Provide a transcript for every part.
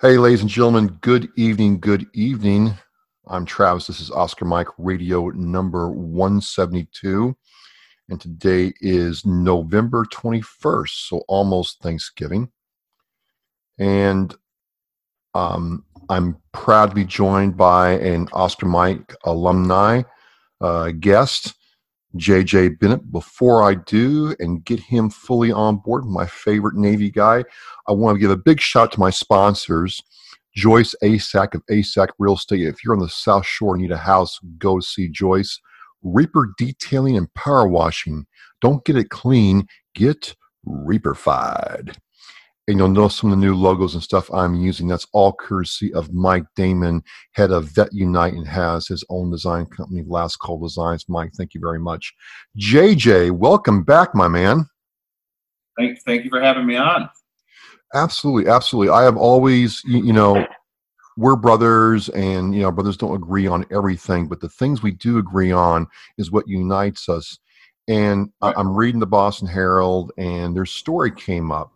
Hey, ladies and gentlemen, good evening, good evening. I'm Travis. This is Oscar Mike Radio number 172. And today is November 21st, so almost Thanksgiving. And um, I'm proud to be joined by an Oscar Mike alumni uh, guest. JJ Bennett. Before I do and get him fully on board, my favorite Navy guy, I want to give a big shout to my sponsors. Joyce ASAC of ASAC Real Estate. If you're on the South Shore and need a house, go see Joyce. Reaper Detailing and Power Washing. Don't get it clean, get Reaperfied and you'll know some of the new logos and stuff I'm using. That's all courtesy of Mike Damon, head of Vet Unite, and has his own design company, Last Call Designs. Mike, thank you very much. JJ, welcome back, my man. Thank, thank you for having me on. Absolutely, absolutely. I have always, you, you know, we're brothers, and you know, brothers don't agree on everything, but the things we do agree on is what unites us. And right. I'm reading the Boston Herald, and their story came up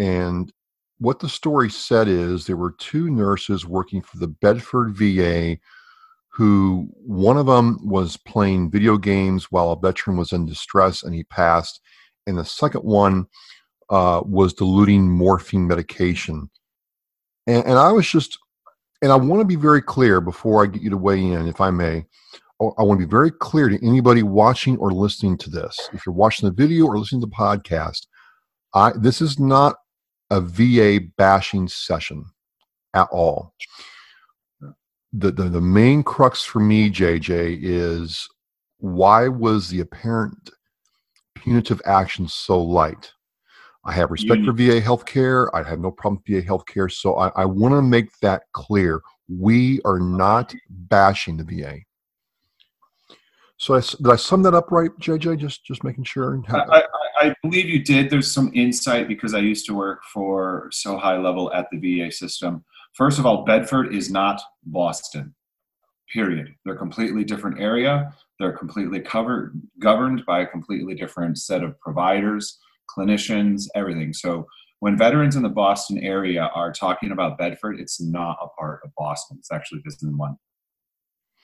and what the story said is there were two nurses working for the Bedford VA who one of them was playing video games while a veteran was in distress and he passed. And the second one uh, was diluting morphine medication. And, and I was just, and I want to be very clear before I get you to weigh in, if I may. I want to be very clear to anybody watching or listening to this. If you're watching the video or listening to the podcast, I, this is not a VA bashing session at all. The, the, the main crux for me, JJ, is why was the apparent punitive action so light? I have respect for mm. VA healthcare. I have no problem with VA healthcare. So I, I want to make that clear. We are not bashing the VA. So I, did I sum that up right, JJ? Just just making sure. I, I believe you did. There's some insight because I used to work for so high level at the VA system. First of all, Bedford is not Boston. Period. They're completely different area. They're completely covered, governed by a completely different set of providers, clinicians, everything. So when veterans in the Boston area are talking about Bedford, it's not a part of Boston. It's actually Division One.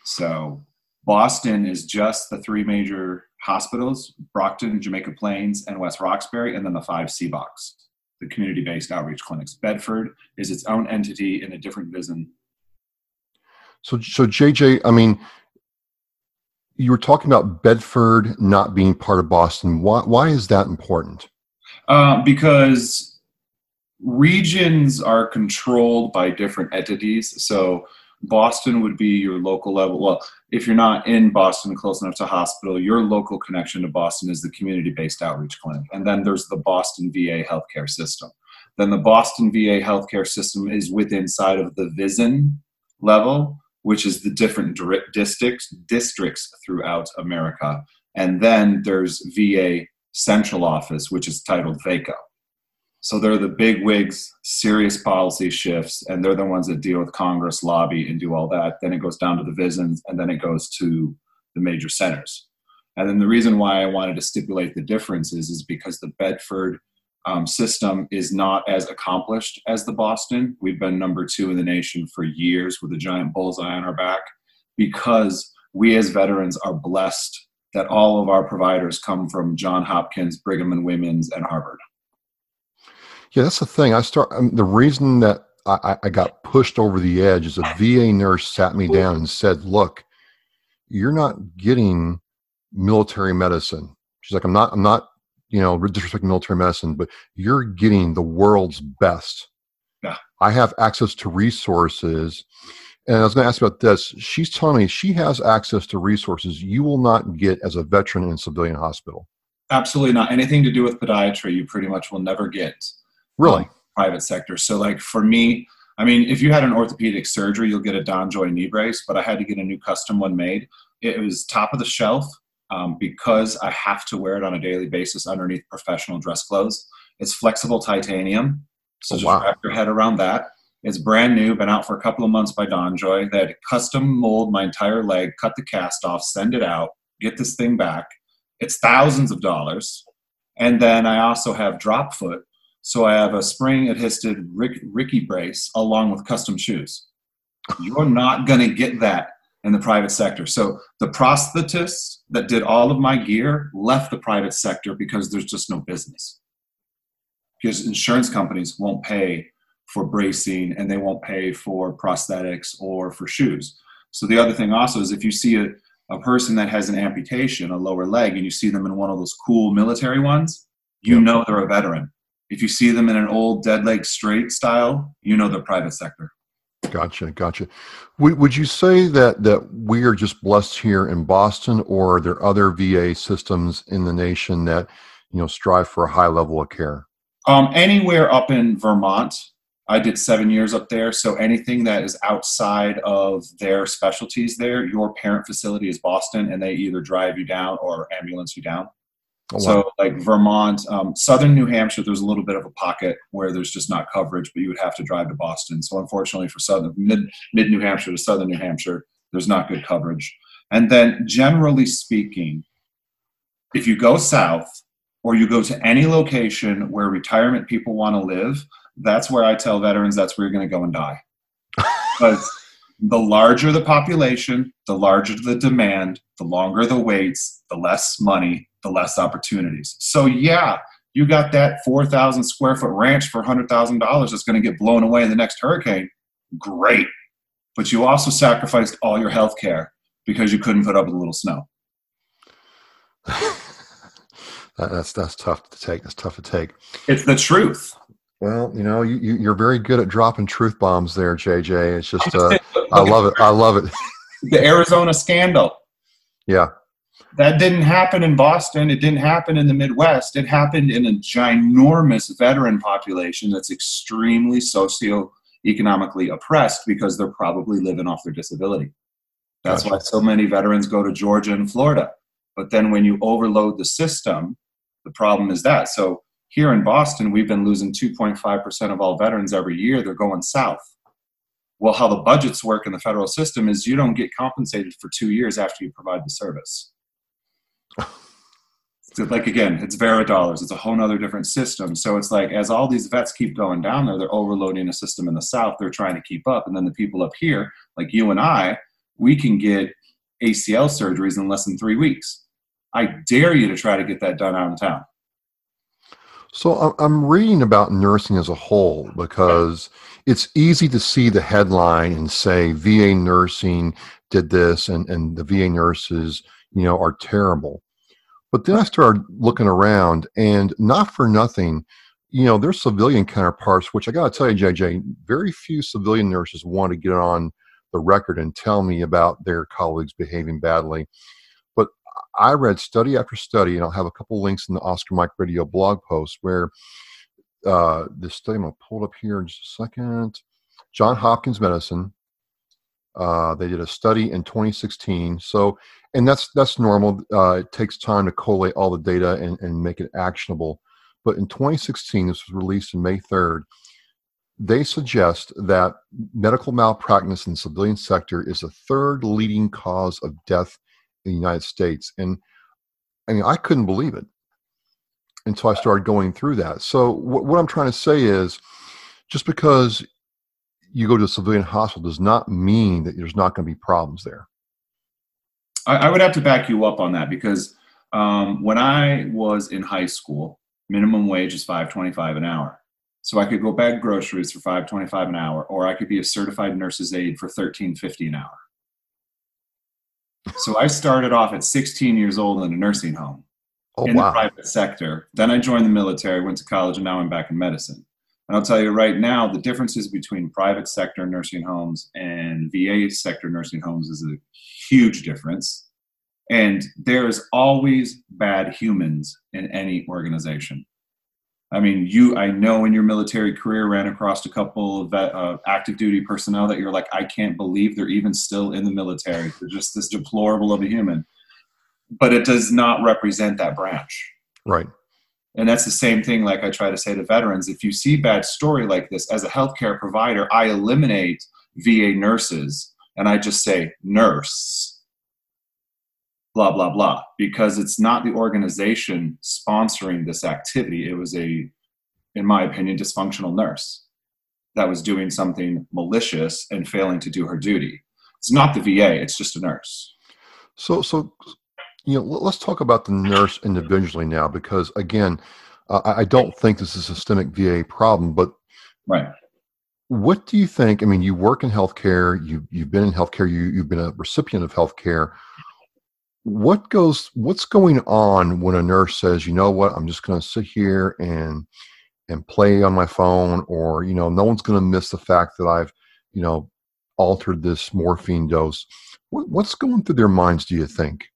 So Boston is just the three major hospitals Brockton, Jamaica Plains, and West Roxbury, and then the five CBOCs, the community based outreach clinics. Bedford is its own entity in a different VISN. So, so JJ, I mean, you were talking about Bedford not being part of Boston. Why, why is that important? Uh, because regions are controlled by different entities. So, Boston would be your local level. Well, if you're not in Boston close enough to hospital, your local connection to Boston is the community based outreach clinic. And then there's the Boston VA healthcare system. Then the Boston VA healthcare system is within inside of the VISN level, which is the different districts, districts throughout America. And then there's VA central office, which is titled VACO. So they're the big wigs, serious policy shifts, and they're the ones that deal with Congress, lobby, and do all that. Then it goes down to the VISNs, and then it goes to the major centers. And then the reason why I wanted to stipulate the differences is because the Bedford um, system is not as accomplished as the Boston. We've been number two in the nation for years with a giant bullseye on our back because we as veterans are blessed that all of our providers come from John Hopkins, Brigham and Women's, and Harvard. Yeah, that's the thing. I start um, the reason that I, I got pushed over the edge is a VA nurse sat me down and said, "Look, you're not getting military medicine." She's like, "I'm not. I'm not. You know, disrespecting military medicine, but you're getting the world's best." Yeah. I have access to resources. And I was going to ask about this. She's telling me she has access to resources you will not get as a veteran in a civilian hospital. Absolutely not. Anything to do with podiatry, you pretty much will never get. Really? Um, private sector. So, like for me, I mean, if you had an orthopedic surgery, you'll get a DonJoy knee brace, but I had to get a new custom one made. It was top of the shelf um, because I have to wear it on a daily basis underneath professional dress clothes. It's flexible titanium, so oh, just wow. wrap your head around that. It's brand new, been out for a couple of months by DonJoy. They had to custom mold my entire leg, cut the cast off, send it out, get this thing back. It's thousands of dollars. And then I also have drop foot, So I have a spring adhesed Rick, Ricky brace along with custom shoes. You're not going to get that in the private sector. So the prosthetists that did all of my gear left the private sector because there's just no business. Because insurance companies won't pay for bracing and they won't pay for prosthetics or for shoes. So the other thing also is if you see a, a person that has an amputation, a lower leg, and you see them in one of those cool military ones, you know they're a veteran. If you see them in an old dead leg straight style, you know they're private sector. Gotcha, gotcha. Would, would you say that that we are just blessed here in Boston, or are there other VA systems in the nation that you know strive for a high level of care? Um, anywhere up in Vermont, I did seven years up there. So anything that is outside of their specialties, there, your parent facility is Boston, and they either drive you down or ambulance you down. Oh, wow. So, like Vermont, um, southern New Hampshire, there's a little bit of a pocket where there's just not coverage, but you would have to drive to Boston. So, unfortunately, for southern mid mid New Hampshire to southern New Hampshire, there's not good coverage. And then, generally speaking, if you go south or you go to any location where retirement people want to live, that's where I tell veterans that's where you're going to go and die. Because the larger the population, the larger the demand, the longer the waits, the less money, the less opportunities. So, yeah, you got that 4,000 square foot ranch for $100,000 that's going to get blown away in the next hurricane. Great. But you also sacrificed all your health care because you couldn't put up with a little snow. that's that's tough to take. That's tough to take. It's the truth. Well, you know, you, you are very good at dropping truth bombs there, JJ. It's just, uh, I love it. I love it. the Arizona scandal. Yeah. That didn't happen in Boston. It didn't happen in the Midwest. It happened in a ginormous veteran population that's extremely socioeconomically oppressed because they're probably living off their disability. That's gotcha. why so many veterans go to Georgia and Florida. But then when you overload the system, the problem is that. So here in Boston, we've been losing 2.5% of all veterans every year. They're going south. Well, how the budgets work in the federal system is you don't get compensated for two years after you provide the service. So like again, it's VERA dollars. It's a whole other different system. So it's like as all these vets keep going down there, they're overloading a system in the south. They're trying to keep up, and then the people up here, like you and I, we can get ACL surgeries in less than three weeks. I dare you to try to get that done out in town. So I'm reading about nursing as a whole because it's easy to see the headline and say VA nursing did this and, and the VA nurses, you know, are terrible. But then I started looking around and not for nothing, you know, their civilian counterparts, which I got to tell you, JJ, very few civilian nurses want to get on the record and tell me about their colleagues behaving badly. But I read study after study, and I'll have a couple links in the Oscar Mike Radio blog post where uh, this study, I'm going to pull it up here in just a second. John Hopkins Medicine. Uh, they did a study in 2016. So, and that's that's normal. Uh, it takes time to collate all the data and, and make it actionable. But in 2016, this was released in May 3rd. They suggest that medical malpractice in the civilian sector is the third leading cause of death in the United States. And I mean, I couldn't believe it until I started going through that. So what, what I'm trying to say is just because you go to a civilian hospital does not mean that there's not going to be problems there. I, I, would have to back you up on that because um, when I was in high school, minimum wage is 525 an hour. So I could go bag groceries for 525 an hour, or I could be a certified nurse's aide for 1350 an hour. So I started off at 16 years old in a nursing home oh, in wow. the private sector. Then I joined the military, went to college, and now I'm back in medicine. And I'll tell you right now, the differences between private sector nursing homes and VA sector nursing homes is a huge difference. And there's always bad humans in any organization. I mean, you, I know in your military career ran across a couple of uh, active duty personnel that you're like, I can't believe they're even still in the military. They're just this deplorable of a human. But it does not represent that branch. Right. And that's the same thing, like I try to say to veterans if you see bad story like this, as a healthcare provider, I eliminate VA nurses and I just say nurse blah blah blah because it's not the organization sponsoring this activity it was a in my opinion, dysfunctional nurse that was doing something malicious and failing to do her duty. It's not the VA; it's just a nurse. So, so you know, let's talk about the nurse individually now, because again, uh, I don't think this is a systemic VA problem, but right. What do you think? I mean, you work in healthcare. You you've been in healthcare. You you've been a recipient of healthcare. What goes? What's going on when a nurse says, "You know what? I'm just going to sit here and and play on my phone," or you know, no one's going to miss the fact that I've you know altered this morphine dose. What, what's going through their minds? Do you think?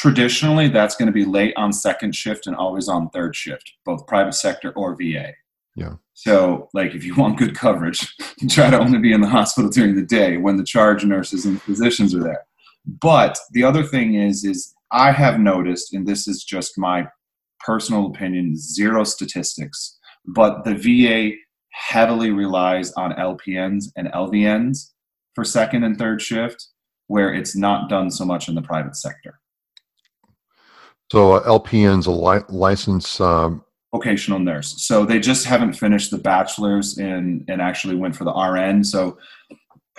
Traditionally, that's going to be late on second shift and always on third shift, both private sector or VA. Yeah. So, like, if you want good coverage, you try to only be in the hospital during the day when the charge nurses and physicians are there. But the other thing is, is I have noticed, and this is just my personal opinion, zero statistics, but the VA heavily relies on LPNs and LVNs for second and third shift, where it's not done so much in the private sector. So uh, LPN's a li- license um, vocational nurse. So they just haven't finished the bachelor's and and actually went for the RN. So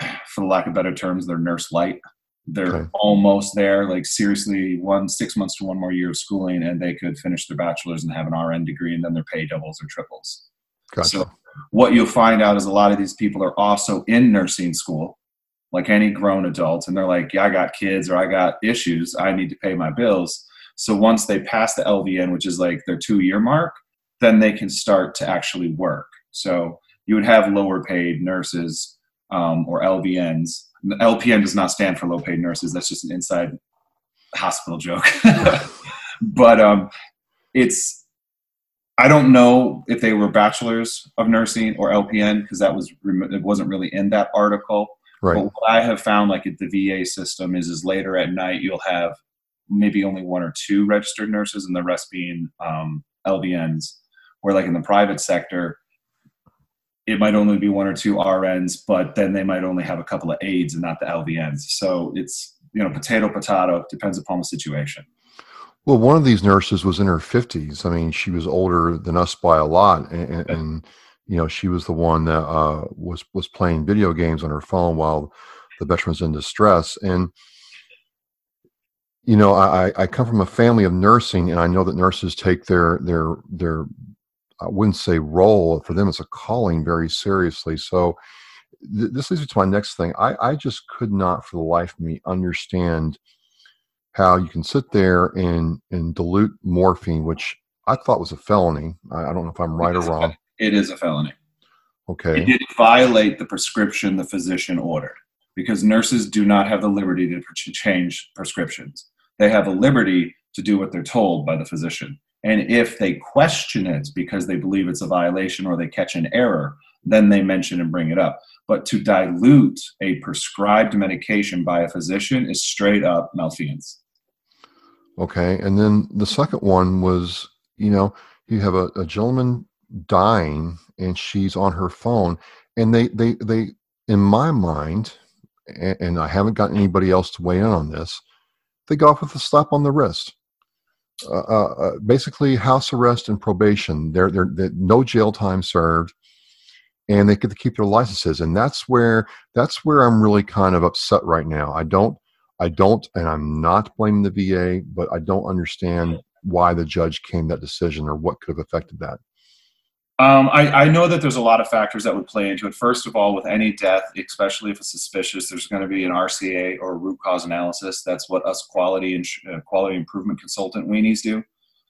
for the lack of better terms, they're nurse light. They're okay. almost there, like seriously, one six months to one more year of schooling, and they could finish their bachelor's and have an RN degree, and then their pay doubles or triples. Gotcha. So what you'll find out is a lot of these people are also in nursing school, like any grown adult, and they're like, "Yeah, I got kids or I got issues. I need to pay my bills." So once they pass the LVN, which is like their two year mark, then they can start to actually work. So you would have lower paid nurses um, or LVNs. LPN does not stand for low paid nurses. That's just an inside hospital joke. but um, it's I don't know if they were bachelors of nursing or LPN because that was it wasn't really in that article. Right. But what I have found, like at the VA system, is is later at night you'll have maybe only one or two registered nurses, and the rest being um, LVNs where like in the private sector it might only be one or two RNs, but then they might only have a couple of aides and not the LVNs. So it's you know potato potato depends upon the situation. Well, one of these nurses was in her fifties. I mean, she was older than us by a lot, and, and you know she was the one that uh, was was playing video games on her phone while the veteran's in distress. And you know, I, I come from a family of nursing, and I know that nurses take their their their I wouldn't say role for them; it's a calling very seriously. So th- this leads me to my next thing. I, I just could not, for the life of me, understand how you can sit there and and dilute morphine, which I thought was a felony. I, I don't know if I'm right or wrong. It is a felony. Okay. It did violate the prescription the physician ordered because nurses do not have the liberty to change prescriptions. They have a liberty to do what they're told by the physician. And if they question it because they believe it's a violation or they catch an error, then they mention and bring it up. But to dilute a prescribed medication by a physician is straight up malfeasance. Okay. And then the second one was, you know, you have a, a gentleman dying and she's on her phone and they they they in my mind and, and I haven't got anybody else to weigh in on this, they go off with a slap on the wrist. Uh, uh, uh, basically house arrest and probation. They're, they're, they're, no jail time served, and they get to keep their licenses. And that's where that's where I'm really kind of upset right now. I don't I don't, and I'm not blaming the VA, but I don't understand why the judge came that decision or what could have affected that. Um, I, I, know that there's a lot of factors that would play into it. First of all, with any death, especially if it's suspicious, there's going to be an RCA or root cause analysis. That's what us quality and uh, quality improvement consultant weenies do,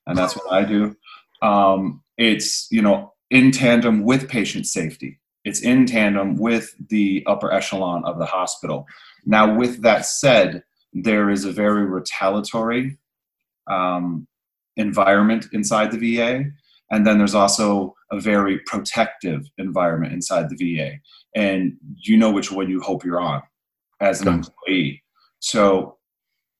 and that's what I do. Um, it's you know in tandem with patient safety. It's in tandem with the upper echelon of the hospital. Now, with that said, there is a very retaliatory um, environment inside the VA and then there's also a very protective environment inside the VA. And you know which one you hope you're on as an employee. So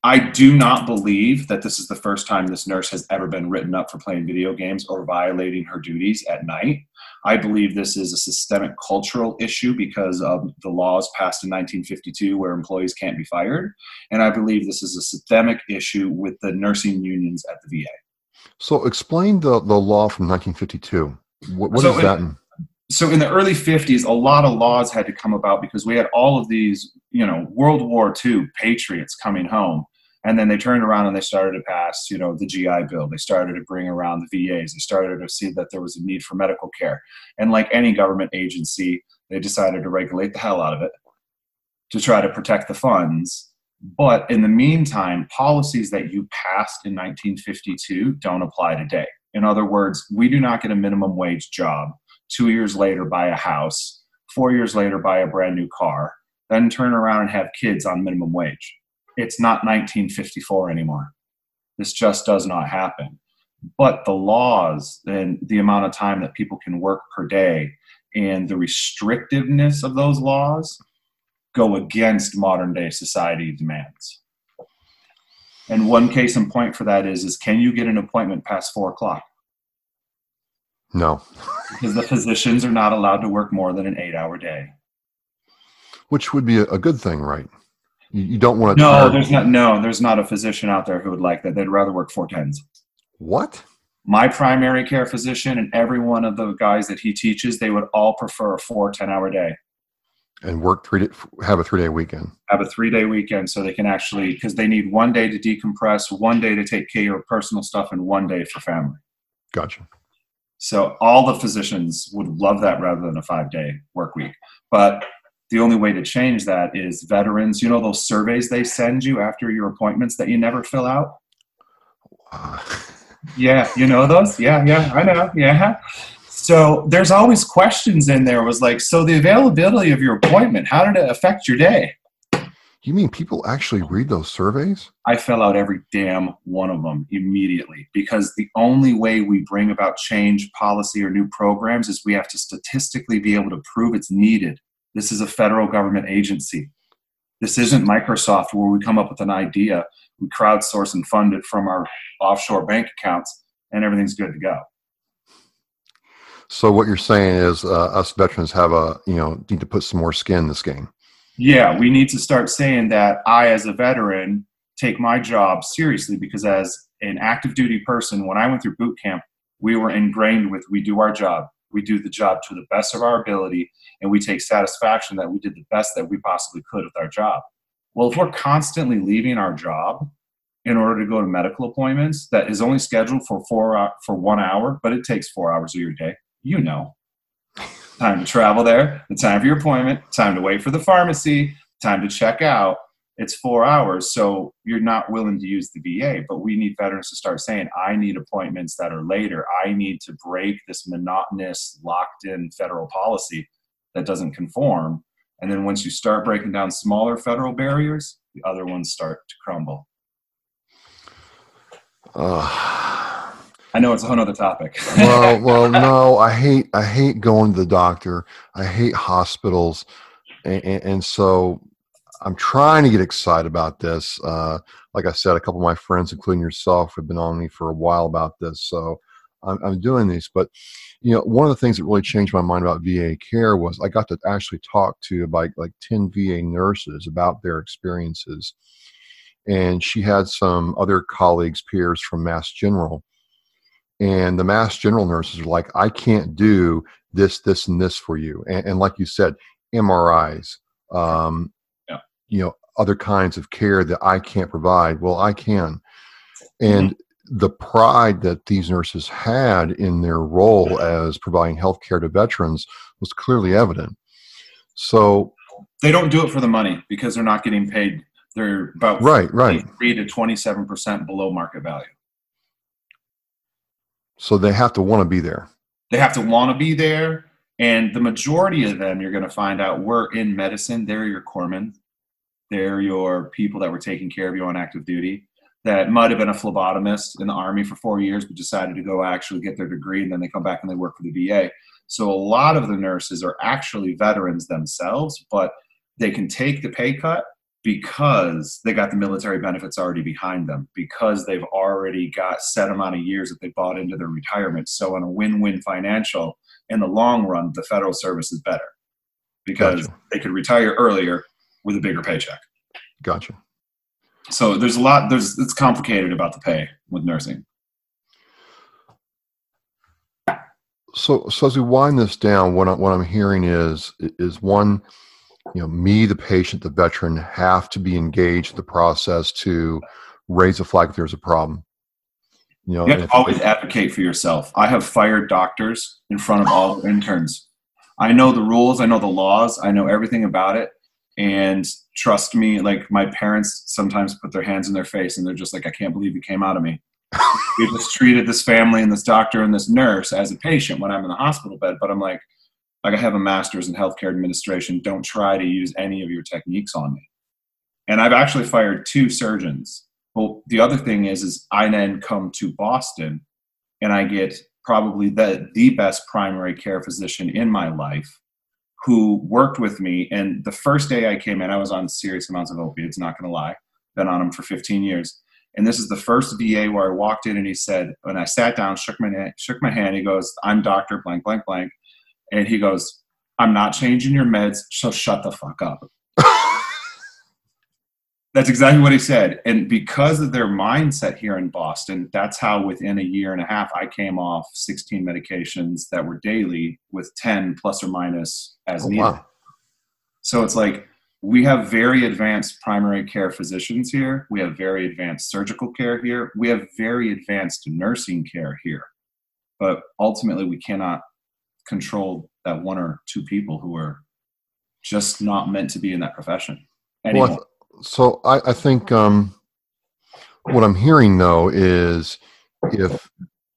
I do not believe that this is the first time this nurse has ever been written up for playing video games or violating her duties at night. I believe this is a systemic cultural issue because of the laws passed in 1952 where employees can't be fired. And I believe this is a systemic issue with the nursing unions at the VA. So explain the, the law from 1952. What, what So is it- that? so in the early 50s a lot of laws had to come about because we had all of these you know world war ii patriots coming home and then they turned around and they started to pass you know the gi bill they started to bring around the vas they started to see that there was a need for medical care and like any government agency they decided to regulate the hell out of it to try to protect the funds but in the meantime policies that you passed in 1952 don't apply today in other words we do not get a minimum wage job two years later buy a house, four years later buy a brand new car, then turn around and have kids on minimum wage. It's not 1954 anymore. This just does not happen. But the laws and the amount of time that people can work per day and the restrictiveness of those laws go against modern day society demands. And one case in point for that is, is can you get an appointment past four o'clock? No. because the physicians are not allowed to work more than an eight hour day. Which would be a, good thing, right? You, you don't want to. No, there's not no, there's not a physician out there who would like that. They'd rather work four tens. What? My primary care physician and every one of the guys that he teaches, they would all prefer a four ten hour day. And work three. Have a three day weekend. Have a three day weekend so they can actually because they need one day to decompress, one day to take care of personal stuff, and one day for family. Gotcha. So all the physicians would love that rather than a five day work week. But the only way to change that is veterans, you know, those surveys they send you after your appointments that you never fill out? Uh, Yeah, you know those? Yeah, yeah, I know. Yeah. So there's always questions in there was like, so the availability of your appointment, how did it affect your day? you mean people actually read those surveys? I fill out every damn one of them immediately because the only way we bring about change, policy, or new programs is we have to statistically be able to prove it's needed. This is a federal government agency. This isn't Microsoft where we come up with an idea, we crowdsource and fund it from our offshore bank accounts, and everything's good to go. So what you're saying is, uh, us veterans have a you know need to put some more skin in this game. Yeah, we need to start saying that I, as a veteran, take my job seriously because, as an active duty person, when I went through boot camp, we were ingrained with we do our job. We do the job to the best of our ability, and we take satisfaction that we did the best that we possibly could with our job. Well, if we're constantly leaving our job in order to go to medical appointments that is only scheduled for four for one hour, but it takes four hours of your day, you know, time to travel there, the time for your appointment, time to wait for the pharmacy, time to check out. It's four hours, so you're not willing to use the VA. But we need veterans to start saying, I need appointments that are later. I need to break this monotonous, locked in federal policy that doesn't conform. And then once you start breaking down smaller federal barriers, the other ones start to crumble. Uh, I know it's a whole other topic. well, well, no, I hate I hate going to the doctor. I hate hospitals, and, and, and so I'm trying to get excited about this. Uh, like I said, a couple of my friends, including yourself, have been on me for a while about this. So I'm, I'm doing these. But you know, one of the things that really changed my mind about VA care was I got to actually talk to about like 10 VA nurses about their experiences. And she had some other colleagues, peers from Mass General. And the Mass General nurses are like, I can't do this, this, and this for you. And, and like you said, MRIs, um, Yeah. you know, other kinds of care that I can't provide. Well, I can. And the pride that these nurses had in their role as providing health care to veterans was clearly evident. So, they don't do it for the money because they're not getting paid. They're about right, right. three to twenty-seven percent below market value. So they have to want to be there. They have to want to be there, and the majority of them, you're going to find out, were in medicine. They're your corpsmen. They're your people that were taking care of you on active duty. That might have been a phlebotomist in the army for four years, but decided to go actually get their degree, and then they come back and they work for the VA. So a lot of the nurses are actually veterans themselves, but they can take the pay cut because they got the military benefits already behind them because they've already got set amount of years that they bought into their retirement so on a win-win financial in the long run the federal service is better because Gotcha. they could retire earlier with a bigger paycheck Gotcha. so there's a lot there's it's complicated about the pay with nursing So, so as we wind this down, what, I, what I'm hearing is is one, you know, me, the patient, the veteran, have to be engaged in the process to raise a flag if there's a problem. You know, you have to always advocate for yourself. I have fired doctors in front of all interns. I know the rules, I know the laws, I know everything about it. And trust me, like my parents sometimes put their hands in their face and they're just like, I can't believe you came out of me. you just treated this family and this doctor and this nurse as a patient when I'm in the hospital bed. But I'm like, like I have a master's in healthcare administration. Don't try to use any of your techniques on me. And I've actually fired two surgeons. Well, the other thing is, is I then come to Boston and I get probably the, the best primary care physician in my life who worked with me. And the first day I came in, I was on serious amounts of opiates, not going to lie. Been on them for 15 years. And this is the first VA where I walked in and he said, when I sat down, shook my, shook my hand, he goes, I'm Dr. blank, blank, blank. And he goes, I'm not changing your meds, so shut the fuck up. That's exactly what he said. And because of their mindset here in Boston, that's how within a year and a half I came off 16 medications that were daily with 10 plus or minus as oh, needed. Wow. So it's like we have very advanced primary care physicians here. We have very advanced surgical care here. We have very advanced nursing care here. But ultimately, we cannot control that one or two people who are just not meant to be in that profession anymore. Well, so I, I think um, what I'm hearing though is if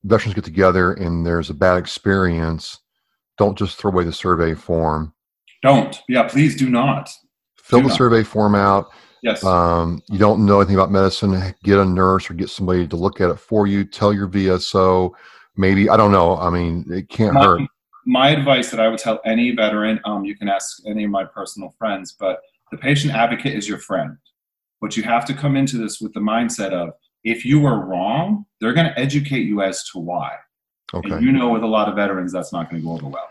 veterans get together and there's a bad experience, don't just throw away the survey form. Don't. Yeah, please do not. Fill do the not. survey form out. Yes. Um, you don't know anything about medicine, get a nurse or get somebody to look at it for you. Tell your VSO. Maybe I don't know. I mean, it can't my, hurt. My advice that I would tell any veteran, um, you can ask any of my personal friends, but the patient advocate is your friend. But you have to come into this with the mindset of if you are wrong, they're going to educate you as to why. Okay. And you know, with a lot of veterans, that's not going to go over well.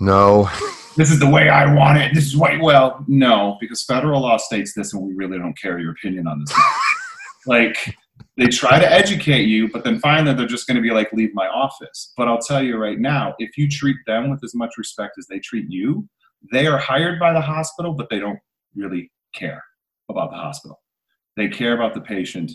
No. this is the way I want it. This is way well. No, because federal law states this, and we really don't care your opinion on this. like they try to educate you, but then that they're just going to be like, leave my office. But I'll tell you right now, if you treat them with as much respect as they treat you, they are hired by the hospital, but they don't really care about the hospital. They care about the patient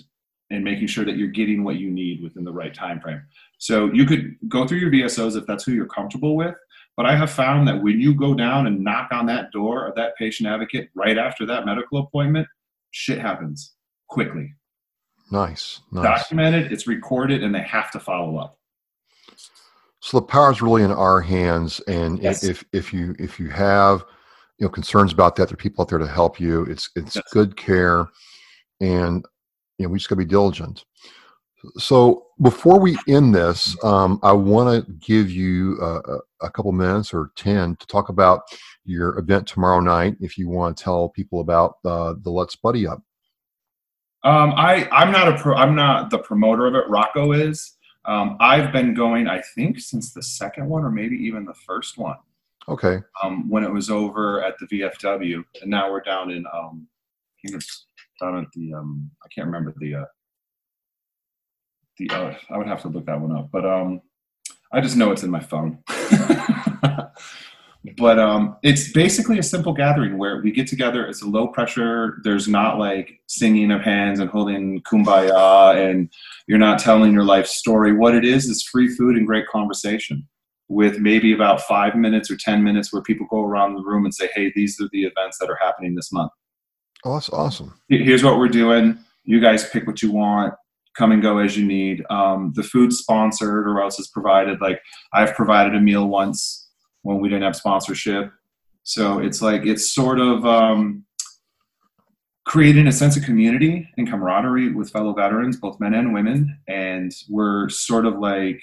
and making sure that you're getting what you need within the right time frame. So you could go through your VSOs if that's who you're comfortable with. But I have found that when you go down and knock on that door of that patient advocate right after that medical appointment, shit happens quickly. Nice, nice. Documented, it's recorded, and they have to follow up. So the power is really in our hands, and yes. if if you if you have you know concerns about that there are people out there to help you it's it's yes. good care and you know we just got to be diligent so before we end this um, i want to give you a, a couple minutes or 10 to talk about your event tomorrow night if you want to tell people about uh, the let's buddy up um, I, I'm not a pro, I'm not the promoter of it. Rocco is. Um, I've been going, I think, since the second one, or maybe even the first one. Okay. Um, when it was over at the VFW, and now we're down in um, I down at the um, I can't remember the uh, the uh, I would have to look that one up, but um, I just know it's in my phone. but um, it's basically a simple gathering where we get together. It's a low pressure. There's not like singing of hands and holding kumbaya, and you're not telling your life story. What it is is free food and great conversation with maybe about five minutes or 10 minutes where people go around the room and say, hey, these are the events that are happening this month. Oh, that's awesome. Here's what we're doing. You guys pick what you want. Come and go as you need. Um, the food sponsored or else is provided. Like I've provided a meal once when we didn't have sponsorship. So it's like, it's sort of um, creating a sense of community and camaraderie with fellow veterans, both men and women. And we're sort of like,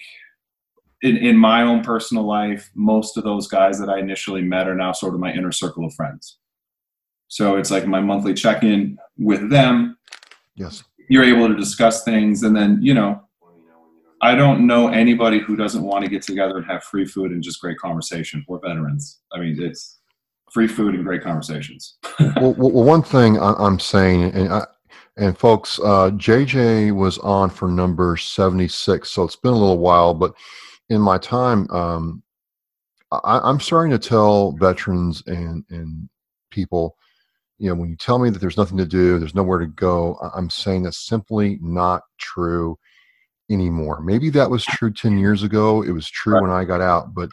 in, in my own personal life, most of those guys that I initially met are now sort of my inner circle of friends. So it's like my monthly check in with them. Yes. You're able to discuss things. And then, you know, I don't know anybody who doesn't want to get together and have free food and just great conversation. We're veterans. I mean, it's free food and great conversations. well, well, one thing I'm saying, and I, and folks, uh, JJ was on for number 76, so it's been a little while, but in my time um, I, I'm starting to tell veterans and and people, you know, when you tell me that there's nothing to do, there's nowhere to go, I'm saying that's simply not true anymore. Maybe that was true 10 years ago. It was true Right. when I got out. But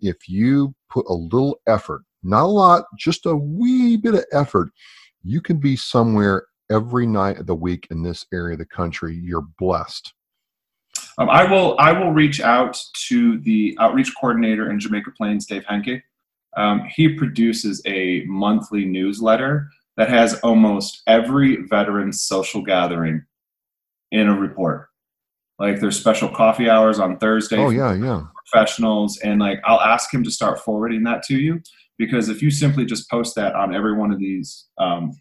if you put a little effort, not a lot, just a wee bit of effort, you can be somewhere every night of the week in this area of the country. You're blessed. Um, I will I will reach out to the outreach coordinator in Jamaica Plains, Dave Henke. Um, he produces a monthly newsletter that has almost every veteran's social gathering in a report. Like there's special coffee hours on Thursday Oh, yeah, yeah. professionals, and like I'll ask him to start forwarding that to you because if you simply just post that on every one of these um,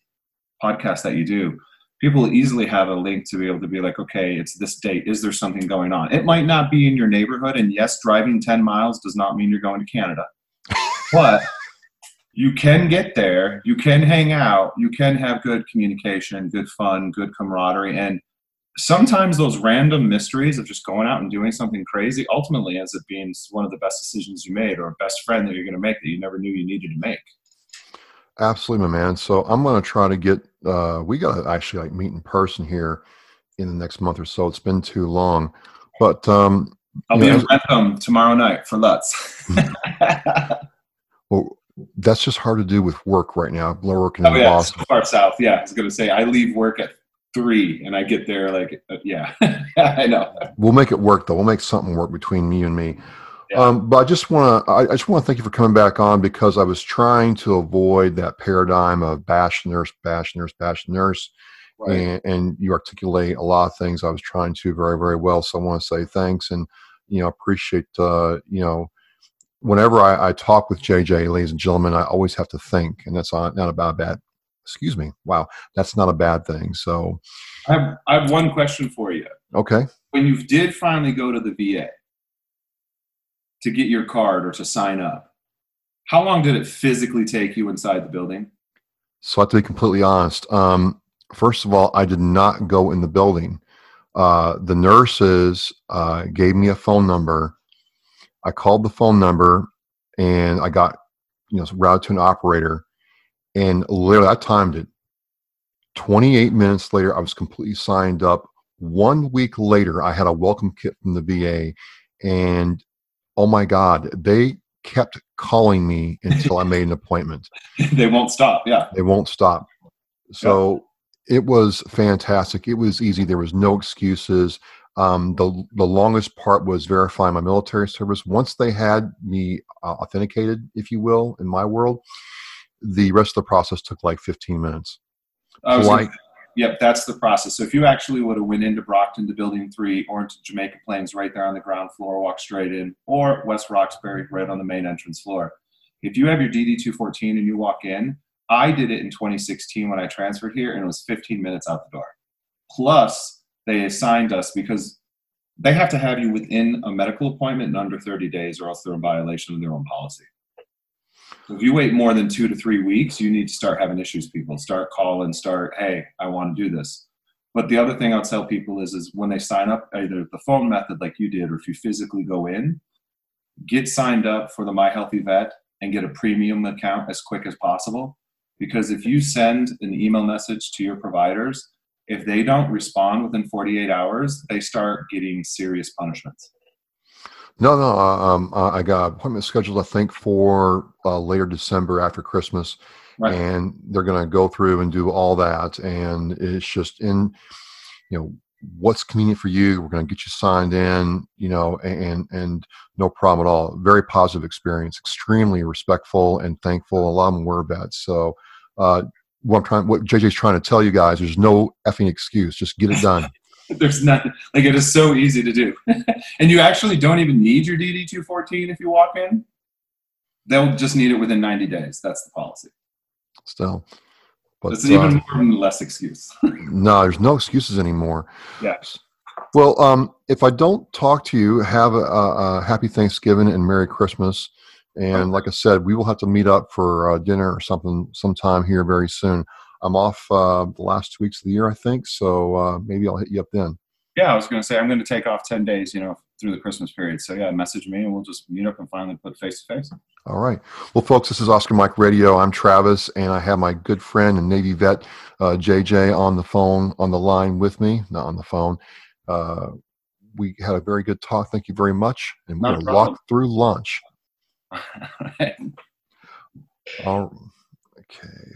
podcasts that you do, people easily have a link to be able to be like, okay, it's this date. Is there something going on? It might not be in your neighborhood, and yes, driving 10 miles does not mean you're going to Canada, but you can get there, you can hang out, you can have good communication, good fun, good camaraderie, and sometimes those random mysteries of just going out and doing something crazy ultimately ends up being one of the best decisions you made or a best friend that you're going to make that you never knew you needed to make. Absolutely, my man. So I'm going to try to get. Uh, we got to actually like meet in person here in the next month or so. It's been too long, but um, I'll be in as- Wrentham tomorrow night for Lutz. well, that's just hard to do with work right now. We're working in oh yeah, Boston. so far south. Yeah, I was going to say I leave work at three and I get there like uh, yeah, I know. We'll make it work though. We'll make something work between me and me. Yeah. Um, but I just want to. I, I just want to thank you for coming back on because I was trying to avoid that paradigm of bash nurse, bash nurse, bash nurse. Right. and, and you articulate a lot of things I was trying to very, very well. So I want to say thanks and, you know, appreciate, uh, you know, whenever I, I talk with JJ, ladies and gentlemen, I always have to think, and that's not, not about bad, excuse me. Wow. That's not a bad thing. So, I have, I have one question for you. okay. When you did finally go to the VA to get your card or to sign up, how long did it physically take you inside the building? So I have to be completely honest. Um, first of all, I did not go in the building. Uh, the nurses uh, gave me a phone number. I called the phone number, and I got, you know, routed to an operator. And literally, I timed it. Twenty-eight minutes later, I was completely signed up. One week later, I had a welcome kit from the VA, and oh my God, they kept calling me until I made an appointment they won't stop. Yeah. they won't stop so it was fantastic it was easy there was no excuses um, the the longest part was verifying my military service once they had me uh, authenticated if you will in my world the rest of the process took like 15 minutes Why- gonna- Yep, that's the process. So if you actually would have went into Brockton to Building Three, or into Jamaica Plains, right there on the ground floor, walk straight in, or West Roxbury, right on the main entrance floor. If you have your DD two fourteen and you walk in, I did it in 2016 when I transferred here, and it was 15 minutes out the door. Plus, they assigned us because they have to have you within a medical appointment in under 30 days, or else they're in violation of their own policy. If you wait more than two to three weeks, you need to start having issues. People start calling, start, hey, I want to do this. But the other thing I'll tell people is, is when they sign up, either the phone method like you did, or if you physically go in, get signed up for the My HealtheVet and get a premium account as quick as possible. Because if you send an email message to your providers, if they don't respond within 48 hours, they start getting serious punishments. No no uh, um, uh, i got appointment scheduled i think for uh, later december after christmas. Right. and they're going to go through and do all that. And it's just in you know what's convenient for you we're going to get you signed in you know and and no problem at all. Very positive experience extremely respectful and thankful. A lot of them were vets. So uh what i'm trying what jj's trying to tell you guys there's no effing excuse. Just get it done There's nothing like it is so easy to do, and you actually don't even need your DD two fourteen if you walk in. They'll just need it within ninety days. That's the policy. still but It's even uh, more than less excuse. no there's no excuses anymore yes. Well, um, if I don't talk to you, have a, a, a happy Thanksgiving and Merry Christmas. And like I said, we will have to meet up for uh, dinner or something sometime here very soon. I'm off uh, the last two weeks of the year, I think, so uh, maybe I'll hit you up then. Yeah, I was going to say I'm going to take off ten days. You know, through the Christmas period. So yeah, message me and we'll just meet up and finally put face to face. All right. Well, folks, this is Oscar Mike Radio. I'm Travis, and I have my good friend and Navy vet uh, JJ on the phone, on the line with me, not on the phone. Uh, we had a very good talk. Thank you very much, and we're going to walk through lunch. All, okay.